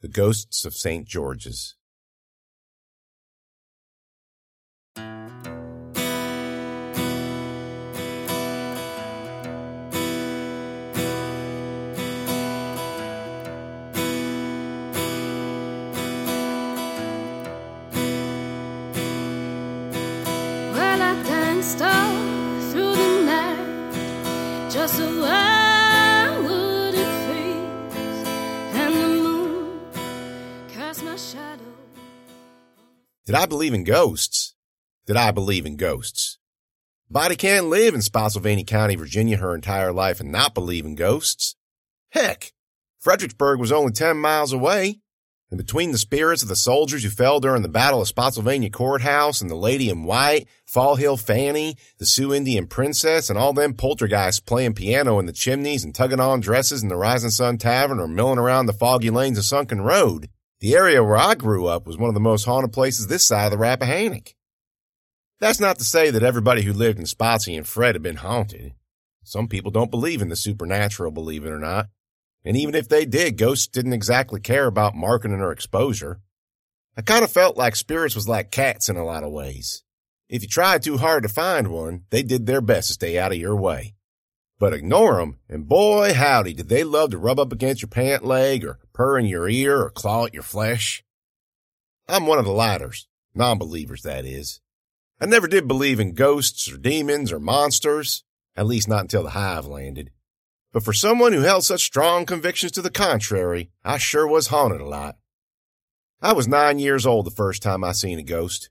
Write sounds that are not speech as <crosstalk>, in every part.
The Ghosts of St. George's. Did I believe in ghosts? Did I believe in ghosts? Body can't live in Spotsylvania County, Virginia her entire life and not believe in ghosts. Heck, Fredericksburg was only 10 miles away. And between the spirits of the soldiers who fell during the Battle of Spotsylvania Courthouse and the Lady in White, Fall Hill Fanny, the Sioux Indian Princess, and all them poltergeists playing piano in the chimneys and tugging on dresses in the Rising Sun Tavern or milling around the foggy lanes of Sunken Road, the area where I grew up was one of the most haunted places this side of the Rappahannock. That's not to say that everybody who lived in Spotsy and Fred had been haunted. Some people don't believe in the supernatural, believe it or not. And even if they did, ghosts didn't exactly care about marketing or exposure. I kind of felt like spirits was like cats in a lot of ways. If you tried too hard to find one, they did their best to stay out of your way. But ignore 'em, and boy howdy did they love to rub up against your pant leg or purr in your ear or claw at your flesh. I'm one of the latters, non-believers that is. I never did believe in ghosts or demons or monsters, at least not until the hive landed. But for someone who held such strong convictions to the contrary, I sure was haunted a lot. I was nine years old the first time I seen a ghost.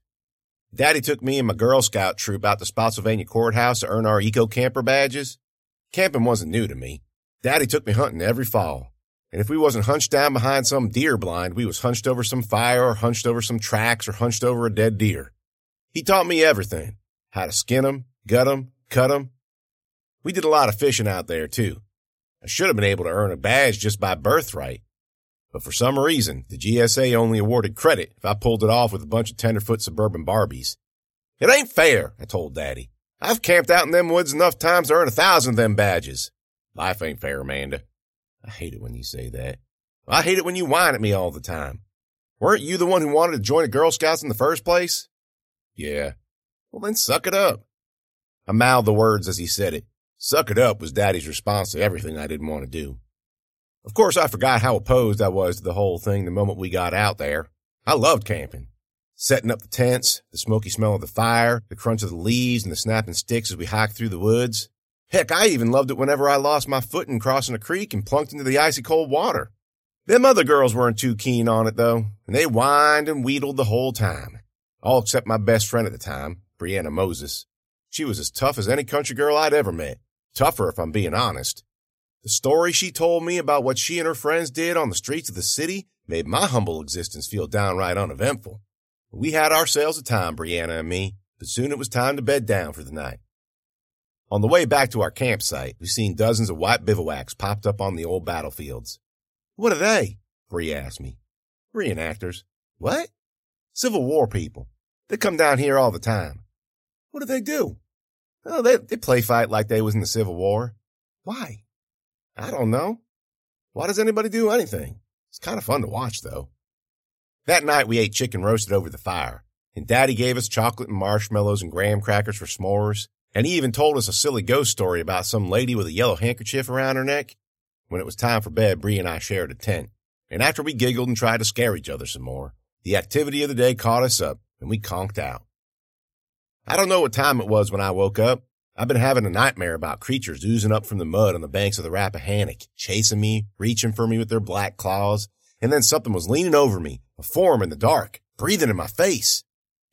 Daddy took me and my Girl Scout troop out to Spotsylvania Courthouse to earn our eco camper badges. Camping wasn't new to me. Daddy took me hunting every fall. And if we wasn't hunched down behind some deer blind, we was hunched over some fire or hunched over some tracks or hunched over a dead deer. He taught me everything. How to skin 'em, gut 'em, cut 'em. We did a lot of fishing out there too. I should have been able to earn a badge just by birthright. But for some reason, the GSA only awarded credit if I pulled it off with a bunch of tenderfoot suburban Barbies. It ain't fair, I told Daddy. I've camped out in them woods enough times to earn a thousand of them badges. Life ain't fair, Amanda. I hate it when you say that. I hate it when you whine at me all the time. Weren't you the one who wanted to join the Girl Scouts in the first place? Yeah. Well, then suck it up. I mouthed the words as he said it. Suck it up was Daddy's response to everything I didn't want to do. Of course, I forgot how opposed I was to the whole thing the moment we got out there. I loved camping. Setting up the tents, the smoky smell of the fire, the crunch of the leaves and the snapping sticks as we hiked through the woods. Heck, I even loved it whenever I lost my footing crossing a creek and plunked into the icy cold water. Them other girls weren't too keen on it though, and they whined and wheedled the whole time. All except my best friend at the time, Brianna Moses. She was as tough as any country girl I'd ever met. Tougher if I'm being honest. The story she told me about what she and her friends did on the streets of the city made my humble existence feel downright uneventful. We had ourselves a time, Brianna and me, but soon it was time to bed down for the night. On the way back to our campsite, we seen dozens of white bivouacs popped up on the old battlefields. What are they? Bree asked me. Reenactors. What? Civil War people. They come down here all the time. What do they do? Oh, they, they play fight like they was in the Civil War. Why? I don't know. Why does anybody do anything? It's kind of fun to watch, though. That night we ate chicken roasted over the fire, and Daddy gave us chocolate and marshmallows and graham crackers for s'mores, and he even told us a silly ghost story about some lady with a yellow handkerchief around her neck. When it was time for bed, Bree and I shared a tent, and after we giggled and tried to scare each other some more, the activity of the day caught us up, and we conked out. I don't know what time it was when I woke up. I've been having a nightmare about creatures oozing up from the mud on the banks of the Rappahannock, chasing me, reaching for me with their black claws, and then something was leaning over me, a form in the dark, breathing in my face.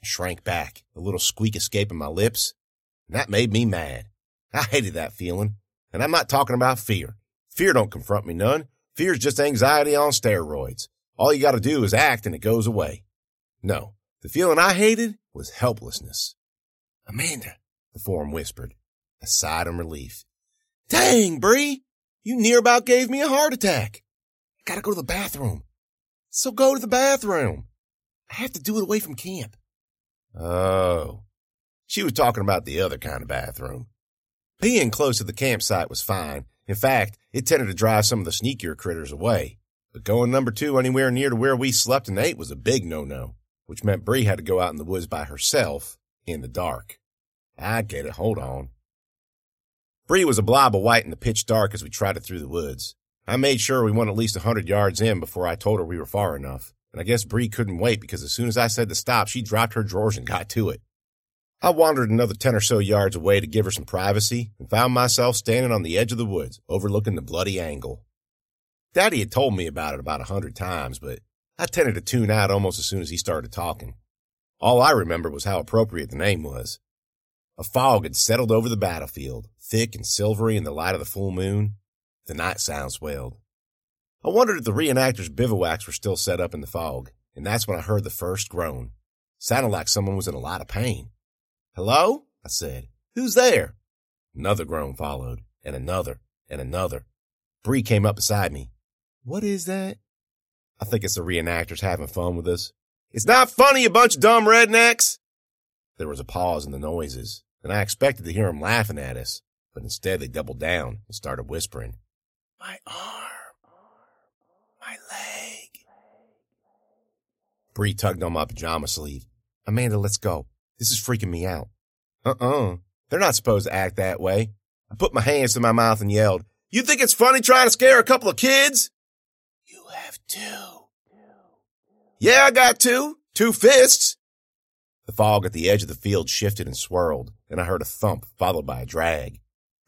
I shrank back, a little squeak escaping my lips, and that made me mad. I hated that feeling, and I'm not talking about fear. Fear don't confront me none. Fear's just anxiety on steroids. All you gotta do is act and it goes away. No, the feeling I hated was helplessness. Amanda, the form whispered. a sigh of relief. Dang, Bree, you near about gave me a heart attack. I gotta go to the bathroom. So go to the bathroom. I have to do it away from camp. Oh. She was talking about the other kind of bathroom. Being close to the campsite was fine. In fact, it tended to drive some of the sneakier critters away. But going number two anywhere near to where we slept and ate was a big no-no, which meant Bree had to go out in the woods by herself in the dark. I get it. Hold on. Bree was a blob of white in the pitch dark as we trotted through the woods. I made sure we went at least a hundred yards in before I told her we were far enough. And I guess Bree couldn't wait because as soon as I said to stop, she dropped her drawers and got to it. I wandered another ten or so yards away to give her some privacy and found myself standing on the edge of the woods overlooking the bloody angle. Daddy had told me about it about a hundred times, but I tended to tune out almost as soon as he started talking. All I remember was how appropriate the name was. A fog had settled over the battlefield, thick and silvery in the light of the full moon. The night sound swelled. I wondered if the reenactors' bivouacs were still set up in the fog, and that's when I heard the first groan. Sounded like someone was in a lot of pain. Hello? I said. Who's there? Another groan followed, and another, and another. Bree came up beside me. What is that? I think it's the reenactors having fun with us. It's not funny, you bunch of dumb rednecks. There was a pause in the noises and I expected to hear them laughing at us, but instead they doubled down and started whispering. My arm. My leg. Bree tugged on my pajama sleeve. Amanda, let's go. This is freaking me out. Uh-uh. They're not supposed to act that way. I put my hands to my mouth and yelled, You think it's funny trying to scare a couple of kids? You have two. Yeah, I got two. Two fists. The fog at the edge of the field shifted and swirled, and I heard a thump followed by a drag.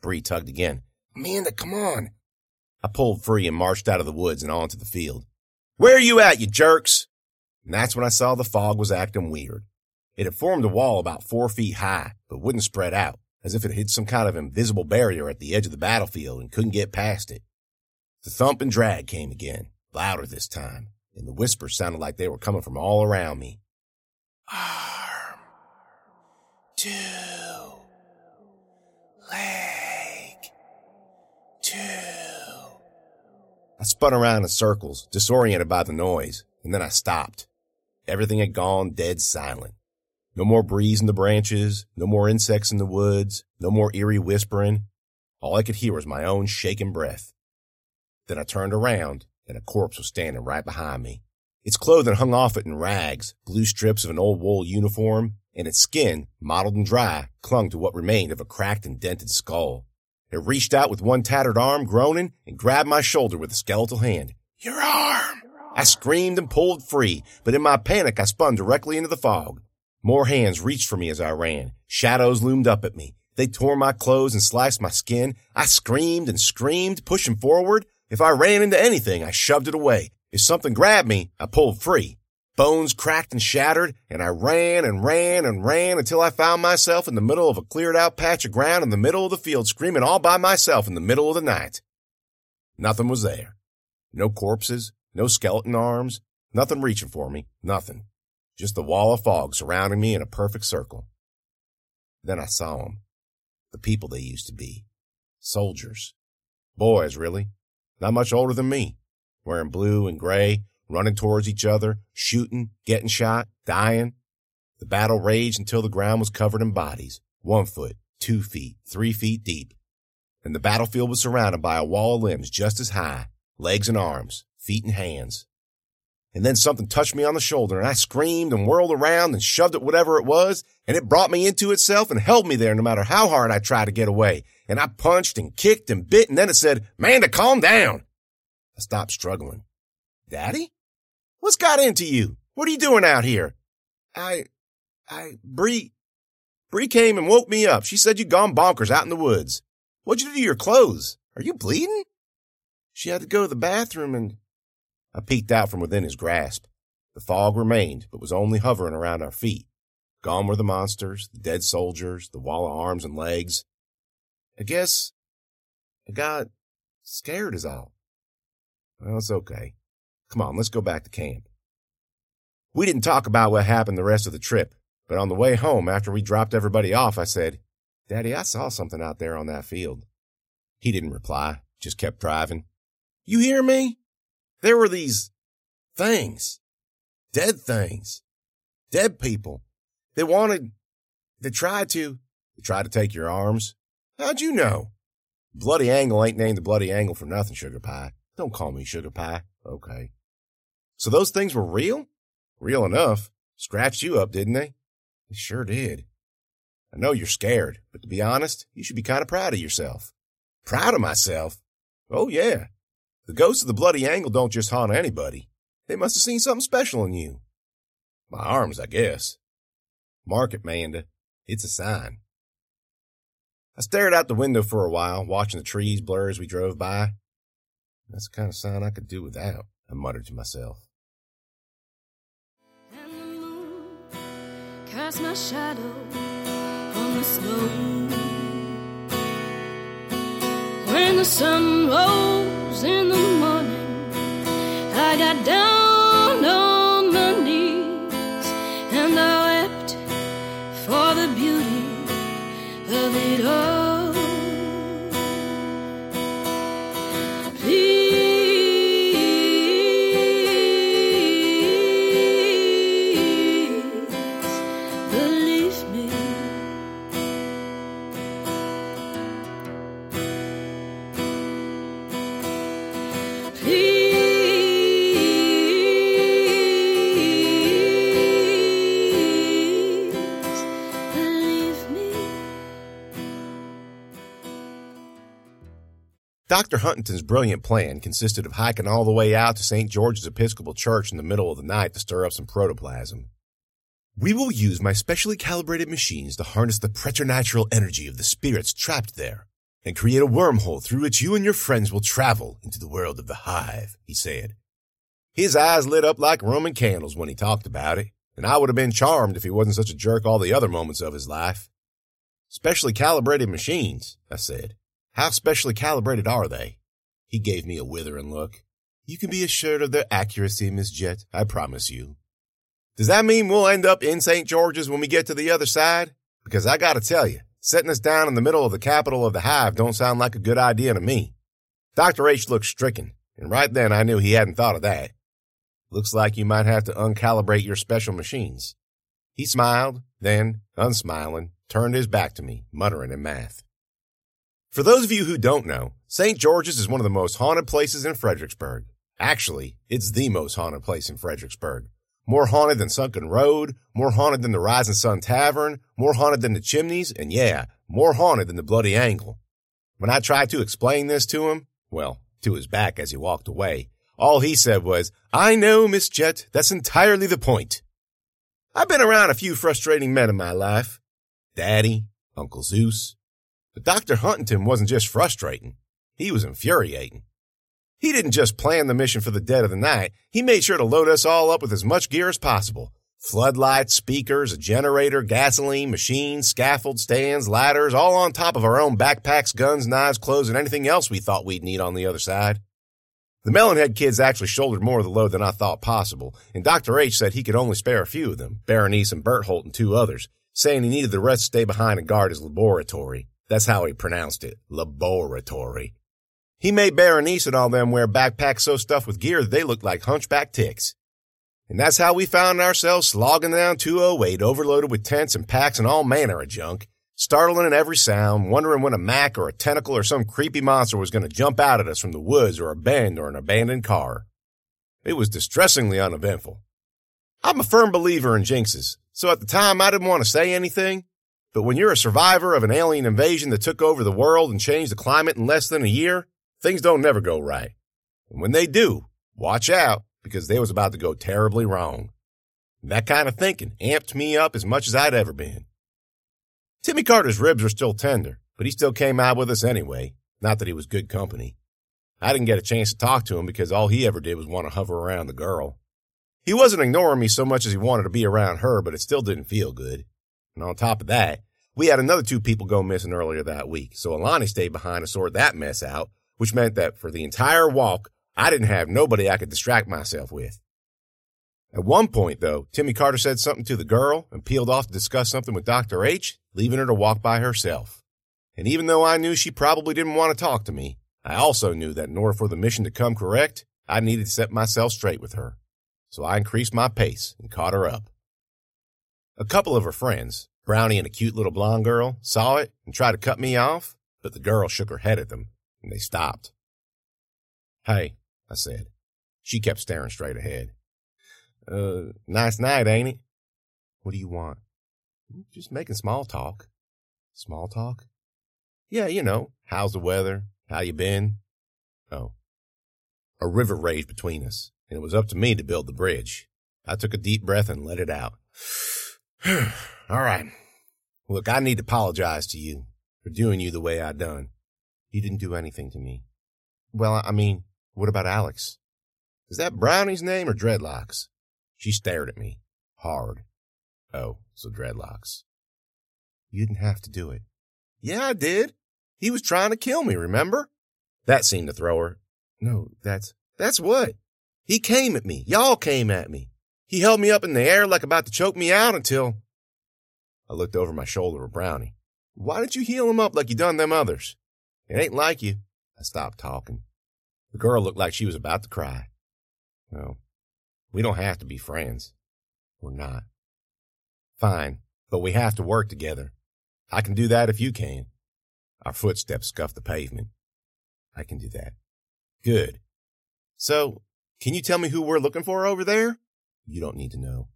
Bree tugged again. Amanda, come on. I pulled free and marched out of the woods and onto the field. Where are you at, you jerks? And that's when I saw the fog was acting weird. It had formed a wall about four feet high, but wouldn't spread out, as if it hit some kind of invisible barrier at the edge of the battlefield and couldn't get past it. The thump and drag came again, louder this time, and the whispers sounded like they were coming from all around me. Ah two, leg, I spun around in circles, disoriented by the noise, and then I stopped. Everything had gone dead silent. No more breeze in the branches, no more insects in the woods, no more eerie whispering. All I could hear was my own shaking breath. Then I turned around, and a corpse was standing right behind me. Its clothing hung off it in rags, blue strips of an old wool uniform, and its skin, mottled and dry, clung to what remained of a cracked and dented skull. It reached out with one tattered arm, groaning, and grabbed my shoulder with a skeletal hand. Your arm! I screamed and pulled free, but in my panic I spun directly into the fog. More hands reached for me as I ran. Shadows loomed up at me. They tore my clothes and sliced my skin. I screamed and screamed, pushing forward. If I ran into anything, I shoved it away. If something grabbed me, I pulled free. Bones cracked and shattered, and I ran and ran and ran until I found myself in the middle of a cleared out patch of ground in the middle of the field screaming all by myself in the middle of the night. Nothing was there. No corpses, no skeleton arms, nothing reaching for me, nothing. Just the wall of fog surrounding me in a perfect circle. Then I saw them. The people they used to be. Soldiers. Boys, really. Not much older than me. Wearing blue and gray, running towards each other, shooting, getting shot, dying. The battle raged until the ground was covered in bodies, one foot, two feet, three feet deep. And the battlefield was surrounded by a wall of limbs just as high, legs and arms, feet and hands. And then something touched me on the shoulder and I screamed and whirled around and shoved at whatever it was and it brought me into itself and held me there no matter how hard I tried to get away. And I punched and kicked and bit and then it said, Manda, calm down. I stopped struggling. Daddy? What's got into you? What are you doing out here? I, I, Bree, Bree came and woke me up. She said you'd gone bonkers out in the woods. What'd you do to your clothes? Are you bleeding? She had to go to the bathroom and I peeked out from within his grasp. The fog remained, but was only hovering around our feet. Gone were the monsters, the dead soldiers, the wall of arms and legs. I guess I got scared is all. Well, it's okay. Come on, let's go back to camp. We didn't talk about what happened the rest of the trip, but on the way home, after we dropped everybody off, I said, Daddy, I saw something out there on that field. He didn't reply, just kept driving. You hear me? There were these things, dead things, dead people. They wanted, they tried to, they tried to take your arms. How'd you know? Bloody Angle ain't named the Bloody Angle for nothing, Sugar Pie. Don't call me sugar pie. Okay. So those things were real? Real enough. Scratched you up, didn't they? They sure did. I know you're scared, but to be honest, you should be kind of proud of yourself. Proud of myself? Oh, yeah. The ghosts of the Bloody Angle don't just haunt anybody. They must have seen something special in you. My arms, I guess. Mark it, Manda. It's a sign. I stared out the window for a while, watching the trees blur as we drove by. That's the kind of sign I could do without, I muttered to myself. Cast my shadow on the snow. When the sun rose in the morning, I got down on my knees and I wept for the beauty of it all. Dr. Huntington's brilliant plan consisted of hiking all the way out to St. George's Episcopal Church in the middle of the night to stir up some protoplasm. We will use my specially calibrated machines to harness the preternatural energy of the spirits trapped there and create a wormhole through which you and your friends will travel into the world of the hive, he said. His eyes lit up like Roman candles when he talked about it, and I would have been charmed if he wasn't such a jerk all the other moments of his life. Specially calibrated machines, I said. How specially calibrated are they? He gave me a withering look. You can be assured of their accuracy, Miss Jet, I promise you. Does that mean we'll end up in St. George's when we get to the other side? Because I gotta tell you, setting us down in the middle of the capital of the hive don't sound like a good idea to me. Dr. H looked stricken, and right then I knew he hadn't thought of that. Looks like you might have to uncalibrate your special machines. He smiled, then, unsmiling, turned his back to me, muttering in math. For those of you who don't know, St. George's is one of the most haunted places in Fredericksburg. Actually, it's the most haunted place in Fredericksburg. More haunted than Sunken Road, more haunted than the Rising Sun Tavern, more haunted than the Chimneys, and yeah, more haunted than the Bloody Angle. When I tried to explain this to him, well, to his back as he walked away, all he said was, I know, Miss Jet, that's entirely the point. I've been around a few frustrating men in my life. Daddy, Uncle Zeus. But Dr. Huntington wasn't just frustrating. He was infuriating. He didn't just plan the mission for the dead of the night. He made sure to load us all up with as much gear as possible. Floodlights, speakers, a generator, gasoline, machines, scaffold, stands, ladders, all on top of our own backpacks, guns, knives, clothes, and anything else we thought we'd need on the other side. The Melonhead kids actually shouldered more of the load than I thought possible, and Dr. H said he could only spare a few of them, Berenice and Bertholt and two others, saying he needed the rest to stay behind and guard his laboratory. That's how he pronounced it. Laboratory. He made Berenice and all them wear backpacks so stuffed with gear they looked like hunchback ticks. And that's how we found ourselves slogging down 208 overloaded with tents and packs and all manner of junk, startling at every sound, wondering when a Mac or a tentacle or some creepy monster was going to jump out at us from the woods or a bend or an abandoned car. It was distressingly uneventful. I'm a firm believer in jinxes, so at the time I didn't want to say anything, but when you're a survivor of an alien invasion that took over the world and changed the climate in less than a year, things don't never go right. And when they do, watch out because they was about to go terribly wrong. That kind of thinking amped me up as much as I'd ever been. Timmy Carter's ribs were still tender, but he still came out with us anyway. Not that he was good company. I didn't get a chance to talk to him because all he ever did was want to hover around the girl. He wasn't ignoring me so much as he wanted to be around her, but it still didn't feel good. And on top of that, we had another two people go missing earlier that week, so Alani stayed behind to sort that mess out, which meant that for the entire walk, I didn't have nobody I could distract myself with. At one point, though, Timmy Carter said something to the girl and peeled off to discuss something with Dr. H, leaving her to walk by herself. And even though I knew she probably didn't want to talk to me, I also knew that in order for the mission to come correct, I needed to set myself straight with her. So I increased my pace and caught her up. A couple of her friends, Brownie and a cute little blonde girl, saw it and tried to cut me off, but the girl shook her head at them and they stopped. Hey, I said. She kept staring straight ahead. Uh, nice night, ain't it? What do you want? Just making small talk. Small talk? Yeah, you know, how's the weather? How you been? Oh. A river raged between us, and it was up to me to build the bridge. I took a deep breath and let it out. <sighs> All right. Look, I need to apologize to you for doing you the way I done. You didn't do anything to me. Well, I mean, what about Alex? Is that Brownie's name or Dreadlocks? She stared at me. Hard. Oh, so Dreadlocks. You didn't have to do it. Yeah, I did. He was trying to kill me, remember? That seemed to throw her. No, that's, that's what? He came at me. Y'all came at me. He held me up in the air like about to choke me out until. I looked over my shoulder at Brownie. Why didn't you heal him up like you done them others? It ain't like you. I stopped talking. The girl looked like she was about to cry. No, we don't have to be friends. We're not. Fine, but we have to work together. I can do that if you can. Our footsteps scuffed the pavement. I can do that. Good. So, can you tell me who we're looking for over there? You don't need to know.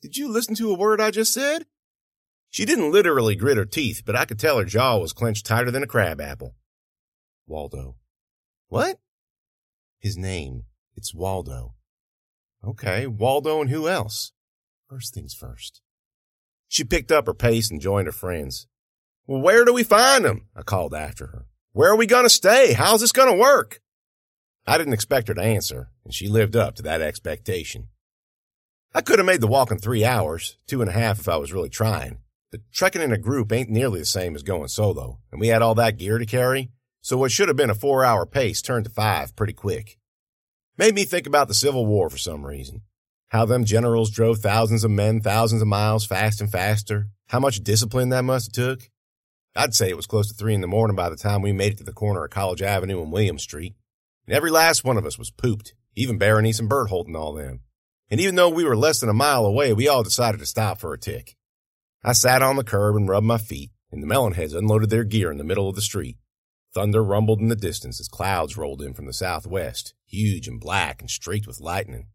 Did you listen to a word I just said? She didn't literally grit her teeth, but I could tell her jaw was clenched tighter than a crab apple. Waldo. What? His name. It's Waldo. Okay, Waldo and who else? First things first. She picked up her pace and joined her friends. Well, where do we find them? I called after her. Where are we going to stay? How's this going to work? I didn't expect her to answer, and she lived up to that expectation. I could have made the walk in three hours, two and a half if I was really trying. But trekking in a group ain't nearly the same as going solo, and we had all that gear to carry, so what should have been a four hour pace turned to five pretty quick. Made me think about the Civil War for some reason. How them generals drove thousands of men thousands of miles fast and faster. How much discipline that must have took. I'd say it was close to three in the morning by the time we made it to the corner of College Avenue and William Street. And every last one of us was pooped, even Berenice and Berthold and all them. And even though we were less than a mile away, we all decided to stop for a tick. I sat on the curb and rubbed my feet, and the melonheads unloaded their gear in the middle of the street. Thunder rumbled in the distance as clouds rolled in from the southwest, huge and black and streaked with lightning.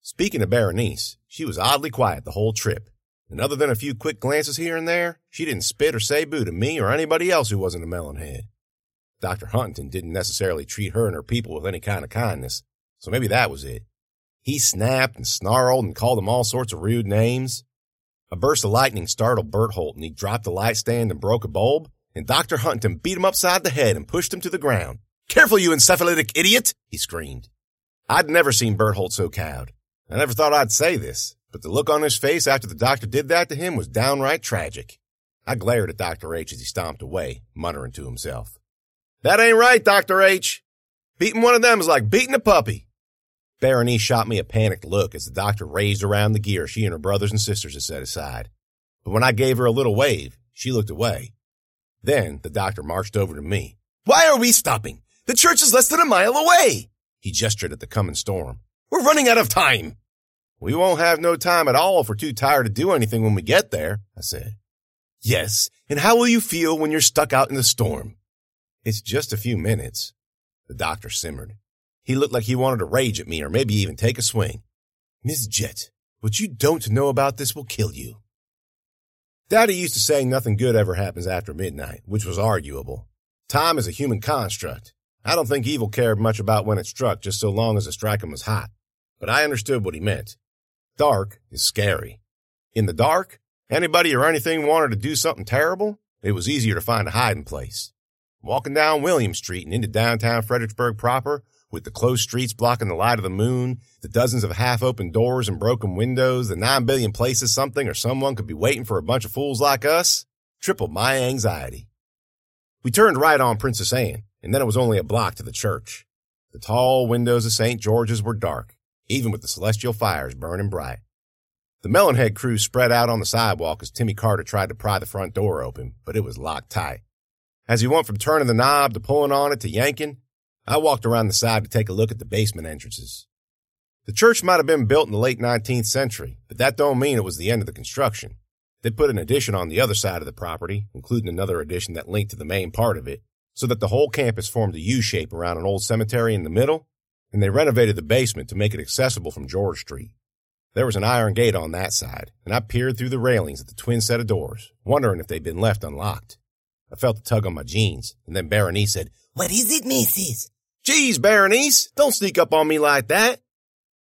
Speaking of Berenice, she was oddly quiet the whole trip, and other than a few quick glances here and there, she didn't spit or say boo to me or anybody else who wasn't a melonhead. Dr. Huntington didn't necessarily treat her and her people with any kind of kindness, so maybe that was it. He snapped and snarled and called them all sorts of rude names. A burst of lightning startled Berthold and he dropped the light stand and broke a bulb, and Dr. Huntington beat him upside the head and pushed him to the ground. Careful, you encephalitic idiot! he screamed. I'd never seen Berthold so cowed. I never thought I'd say this, but the look on his face after the doctor did that to him was downright tragic. I glared at Dr. H as he stomped away, muttering to himself. That ain't right, Dr. H. Beating one of them is like beating a puppy. Berenice shot me a panicked look as the doctor raised around the gear she and her brothers and sisters had set aside. But when I gave her a little wave, she looked away. Then the doctor marched over to me. Why are we stopping? The church is less than a mile away. He gestured at the coming storm. We're running out of time. We won't have no time at all if we're too tired to do anything when we get there, I said. Yes, and how will you feel when you're stuck out in the storm? It's just a few minutes. The doctor simmered. He looked like he wanted to rage at me or maybe even take a swing. Miss Jet, what you don't know about this will kill you. Daddy used to say nothing good ever happens after midnight, which was arguable. Time is a human construct. I don't think evil cared much about when it struck just so long as the striking was hot. But I understood what he meant. Dark is scary. In the dark, anybody or anything wanted to do something terrible, it was easier to find a hiding place. Walking down William Street and into downtown Fredericksburg proper with the closed streets blocking the light of the moon, the dozens of half-open doors and broken windows, the nine billion places something or someone could be waiting for a bunch of fools like us, tripled my anxiety. We turned right on Princess Anne, and then it was only a block to the church. The tall windows of St. George's were dark, even with the celestial fires burning bright. The Melonhead crew spread out on the sidewalk as Timmy Carter tried to pry the front door open, but it was locked tight. As he went from turning the knob to pulling on it to yanking, I walked around the side to take a look at the basement entrances. The church might have been built in the late 19th century, but that don't mean it was the end of the construction. They put an addition on the other side of the property, including another addition that linked to the main part of it, so that the whole campus formed a U shape around an old cemetery in the middle, and they renovated the basement to make it accessible from George Street. There was an iron gate on that side, and I peered through the railings at the twin set of doors, wondering if they'd been left unlocked. I felt a tug on my jeans, and then Berenice said, What is it, missus? Geez, Berenice, don't sneak up on me like that.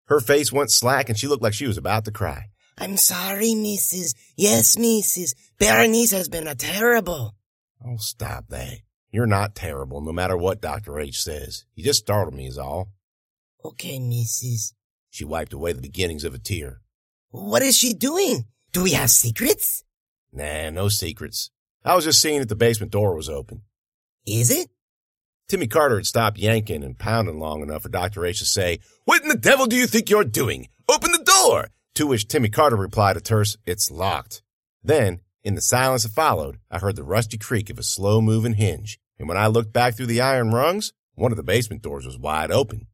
Her face went slack and she looked like she was about to cry. I'm sorry, missus. Yes, missus. Berenice has been a terrible. Oh, stop that. You're not terrible, no matter what Dr. H says. You just startled me is all. Okay, missus. She wiped away the beginnings of a tear. What is she doing? Do we have secrets? Nah, no secrets. I was just seeing that the basement door was open. Is it? Timmy Carter had stopped yanking and pounding long enough for Dr. H to say, What in the devil do you think you're doing? Open the door! To which Timmy Carter replied a terse, It's locked. Then, in the silence that followed, I heard the rusty creak of a slow moving hinge, and when I looked back through the iron rungs, one of the basement doors was wide open.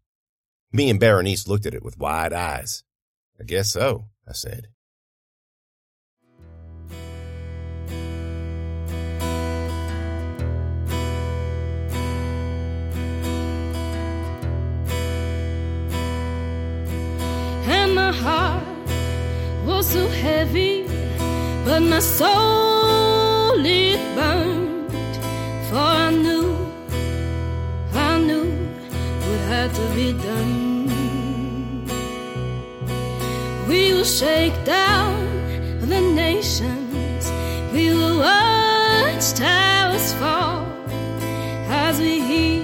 Me and Berenice looked at it with wide eyes. I guess so, I said. My heart was so heavy, but my soul it burned. For I knew, I knew what had to be done. We will shake down the nations. We will watch towers fall as we hear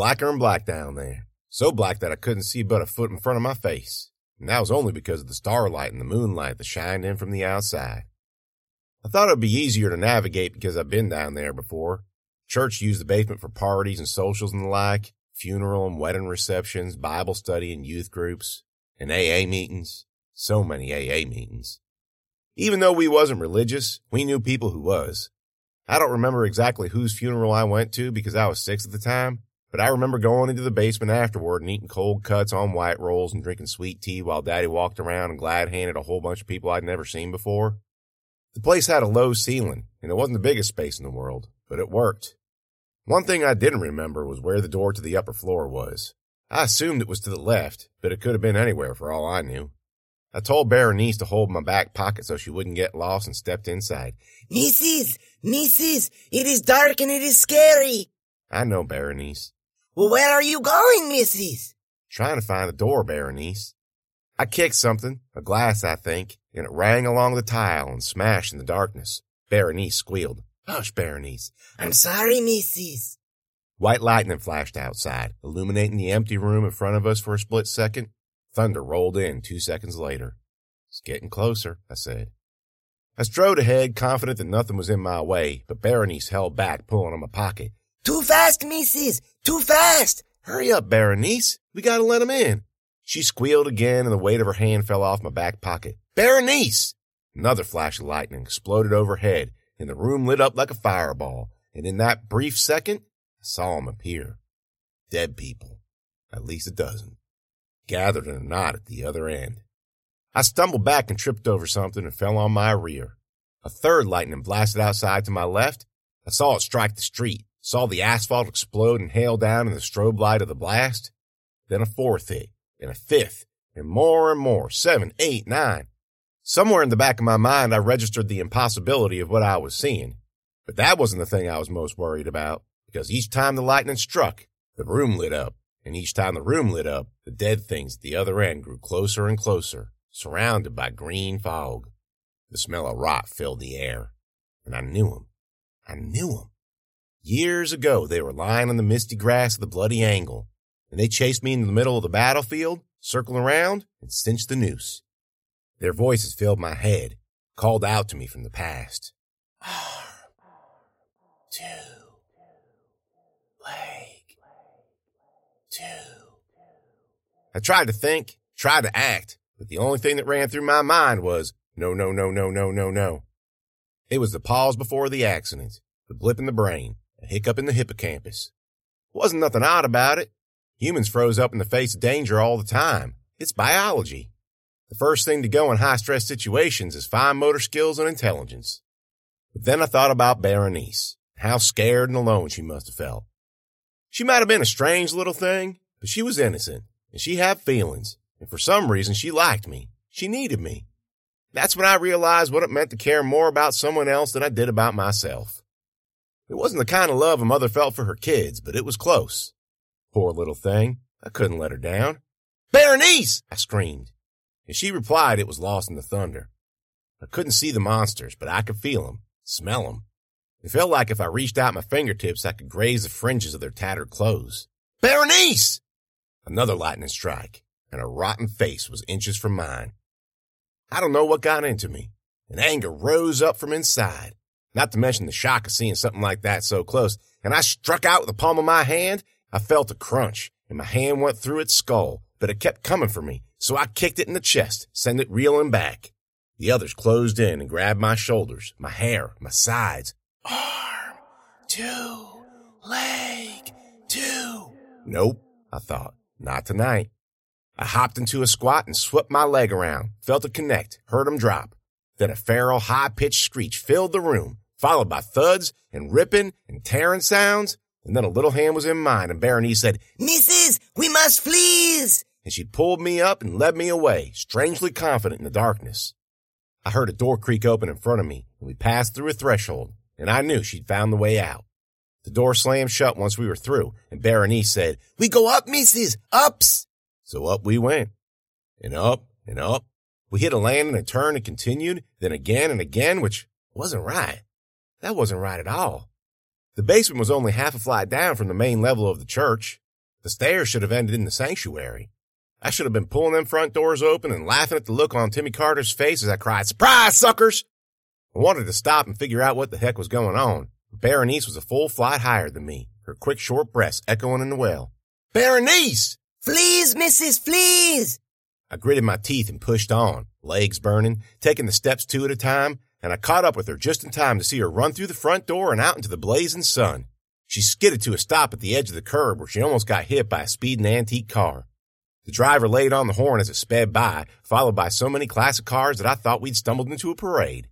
blacker and black down there, so black that I couldn't see but a foot in front of my face, and that was only because of the starlight and the moonlight that shined in from the outside. I thought it would be easier to navigate because I've been down there before. Church used the basement for parties and socials and the like, funeral and wedding receptions, Bible study and youth groups, and AA meetings. So many AA meetings. Even though we wasn't religious, we knew people who was. I don't remember exactly whose funeral I went to because I was six at the time, but I remember going into the basement afterward and eating cold cuts on white rolls and drinking sweet tea while daddy walked around and glad handed a whole bunch of people I'd never seen before. The place had a low ceiling and it wasn't the biggest space in the world, but it worked. One thing I didn't remember was where the door to the upper floor was. I assumed it was to the left, but it could have been anywhere for all I knew. I told Berenice to hold my back pocket so she wouldn't get lost and stepped inside. Missus, missus, it is dark and it is scary. I know, Berenice. Well, where are you going, missus? Trying to find the door, Berenice. I kicked something, a glass, I think, and it rang along the tile and smashed in the darkness. Berenice squealed. Hush, Berenice. I'm sorry, missus. White lightning flashed outside, illuminating the empty room in front of us for a split second. Thunder rolled in two seconds later. It's getting closer, I said. I strode ahead, confident that nothing was in my way, but Berenice held back, pulling on my pocket. Too fast, missus. Too fast. Hurry up, Berenice. We gotta let him in. She squealed again and the weight of her hand fell off my back pocket. Berenice! Another flash of lightning exploded overhead and the room lit up like a fireball. And in that brief second, I saw him appear. Dead people. At least a dozen. Gathered in a knot at the other end. I stumbled back and tripped over something and fell on my rear. A third lightning blasted outside to my left. I saw it strike the street, saw the asphalt explode and hail down in the strobe light of the blast. Then a fourth hit, and a fifth, and more and more, seven, eight, nine. Somewhere in the back of my mind, I registered the impossibility of what I was seeing. But that wasn't the thing I was most worried about, because each time the lightning struck, the room lit up, and each time the room lit up, the dead things at the other end grew closer and closer, surrounded by green fog. The smell of rot filled the air, and I knew him. I knew 'em. Years ago, they were lying on the misty grass of the bloody angle, and they chased me into the middle of the battlefield, circled around, and cinched the noose. Their voices filled my head, called out to me from the past. Arm, <sighs> two, leg, two. I tried to think, tried to act, but the only thing that ran through my mind was no, no, no, no, no, no, no. It was the pause before the accident, the blip in the brain, a hiccup in the hippocampus. Wasn't nothing odd about it. Humans froze up in the face of danger all the time. It's biology. The first thing to go in high stress situations is fine motor skills and intelligence. But then I thought about Berenice, how scared and alone she must have felt. She might have been a strange little thing, but she was innocent and she had feelings. And for some reason, she liked me. She needed me. That's when I realized what it meant to care more about someone else than I did about myself. It wasn't the kind of love a mother felt for her kids, but it was close. Poor little thing. I couldn't let her down. Berenice! I screamed. And she replied it was lost in the thunder. I couldn't see the monsters, but I could feel them, smell them. It felt like if I reached out my fingertips, I could graze the fringes of their tattered clothes. Berenice! Another lightning strike, and a rotten face was inches from mine. I don't know what got into me. and anger rose up from inside, not to mention the shock of seeing something like that so close, and I struck out with the palm of my hand. I felt a crunch, and my hand went through its skull, but it kept coming for me, so I kicked it in the chest, sent it reeling back. The others closed in and grabbed my shoulders, my hair, my sides. Arm, two, leg, two. Nope, I thought. Not tonight. I hopped into a squat and swept my leg around, felt it connect, heard him drop. Then a feral, high-pitched screech filled the room, followed by thuds and ripping and tearing sounds. And then a little hand was in mine, and Berenice said, Missus, we must flees. and she pulled me up and led me away, strangely confident in the darkness. I heard a door creak open in front of me, and we passed through a threshold, and I knew she'd found the way out. The door slammed shut once we were through, and Berenice said, We go up, missus, ups. So up we went. And up and up. We hit a landing and turned and continued, then again and again, which wasn't right. That wasn't right at all. The basement was only half a flight down from the main level of the church. The stairs should have ended in the sanctuary. I should have been pulling them front doors open and laughing at the look on Timmy Carter's face as I cried, Surprise, suckers! I wanted to stop and figure out what the heck was going on. But Berenice was a full flight higher than me, her quick short breaths echoing in the well. Berenice! Fleas, missus, fleas. I gritted my teeth and pushed on, legs burning, taking the steps two at a time, and I caught up with her just in time to see her run through the front door and out into the blazing sun. She skidded to a stop at the edge of the curb where she almost got hit by a speeding antique car. The driver laid on the horn as it sped by, followed by so many classic cars that I thought we'd stumbled into a parade.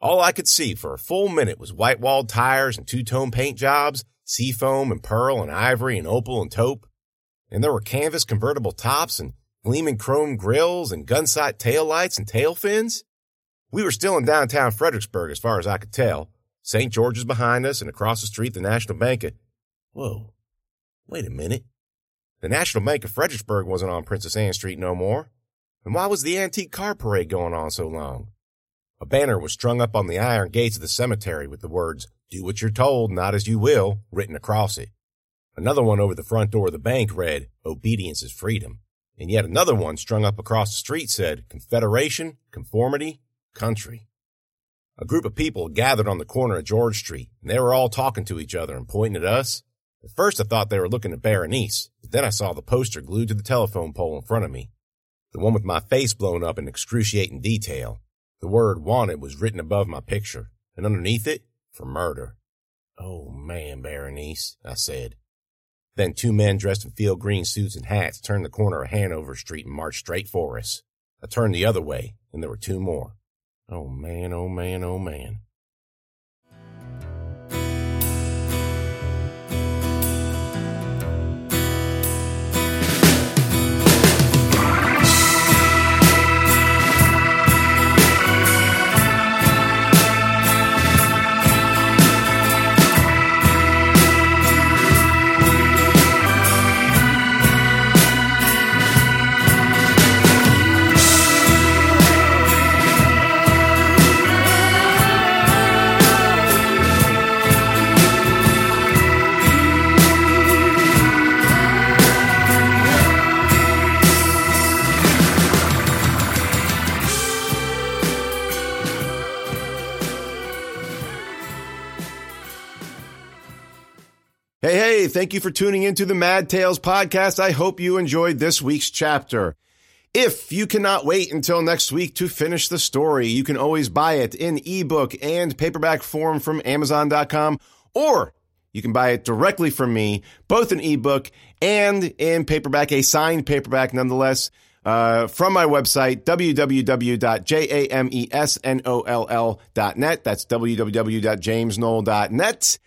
All I could see for a full minute was white-walled tires and two-tone paint jobs, seafoam and pearl and ivory and opal and taupe. And there were canvas convertible tops and gleaming chrome grills and gunsight taillights and tail fins. We were still in downtown Fredericksburg as far as I could tell. St. George's behind us and across the street the National Bank of... Whoa. Wait a minute. The National Bank of Fredericksburg wasn't on Princess Anne Street no more. And why was the antique car parade going on so long? A banner was strung up on the iron gates of the cemetery with the words, Do what you're told, not as you will, written across it. Another one over the front door of the bank read, Obedience is freedom. And yet another one strung up across the street said, Confederation, conformity, country. A group of people gathered on the corner of George Street, and they were all talking to each other and pointing at us. At first I thought they were looking at Berenice, but then I saw the poster glued to the telephone pole in front of me. The one with my face blown up in excruciating detail. The word wanted was written above my picture, and underneath it, for murder. Oh man, Berenice, I said. Then two men dressed in field green suits and hats turned the corner of Hanover Street and marched straight for us. I turned the other way, and there were two more. Oh man, oh man, oh man. Thank you for tuning into the Mad Tales podcast. I hope you enjoyed this week's chapter. If you cannot wait until next week to finish the story, you can always buy it in ebook and paperback form from Amazon.com, or you can buy it directly from me, both in ebook and in paperback, a signed paperback nonetheless, uh, from my website, www.jamesnoll.net. That's www.jamesnoll.net.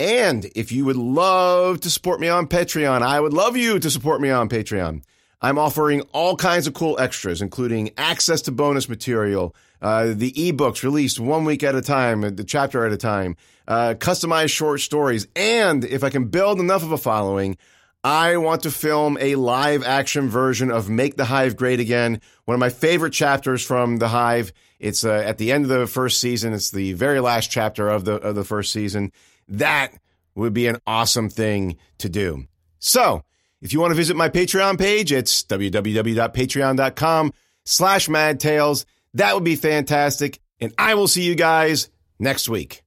And if you would love to support me on Patreon, I would love you to support me on Patreon. I'm offering all kinds of cool extras, including access to bonus material, uh, the ebooks released one week at a time, the chapter at a time, uh, customized short stories, and if I can build enough of a following, I want to film a live action version of Make the Hive Great Again, one of my favorite chapters from The Hive. It's uh, at the end of the first season. It's the very last chapter of the of the first season. That would be an awesome thing to do. So if you want to visit my Patreon page, it's www.patreon.com slash madtales. That would be fantastic. And I will see you guys next week.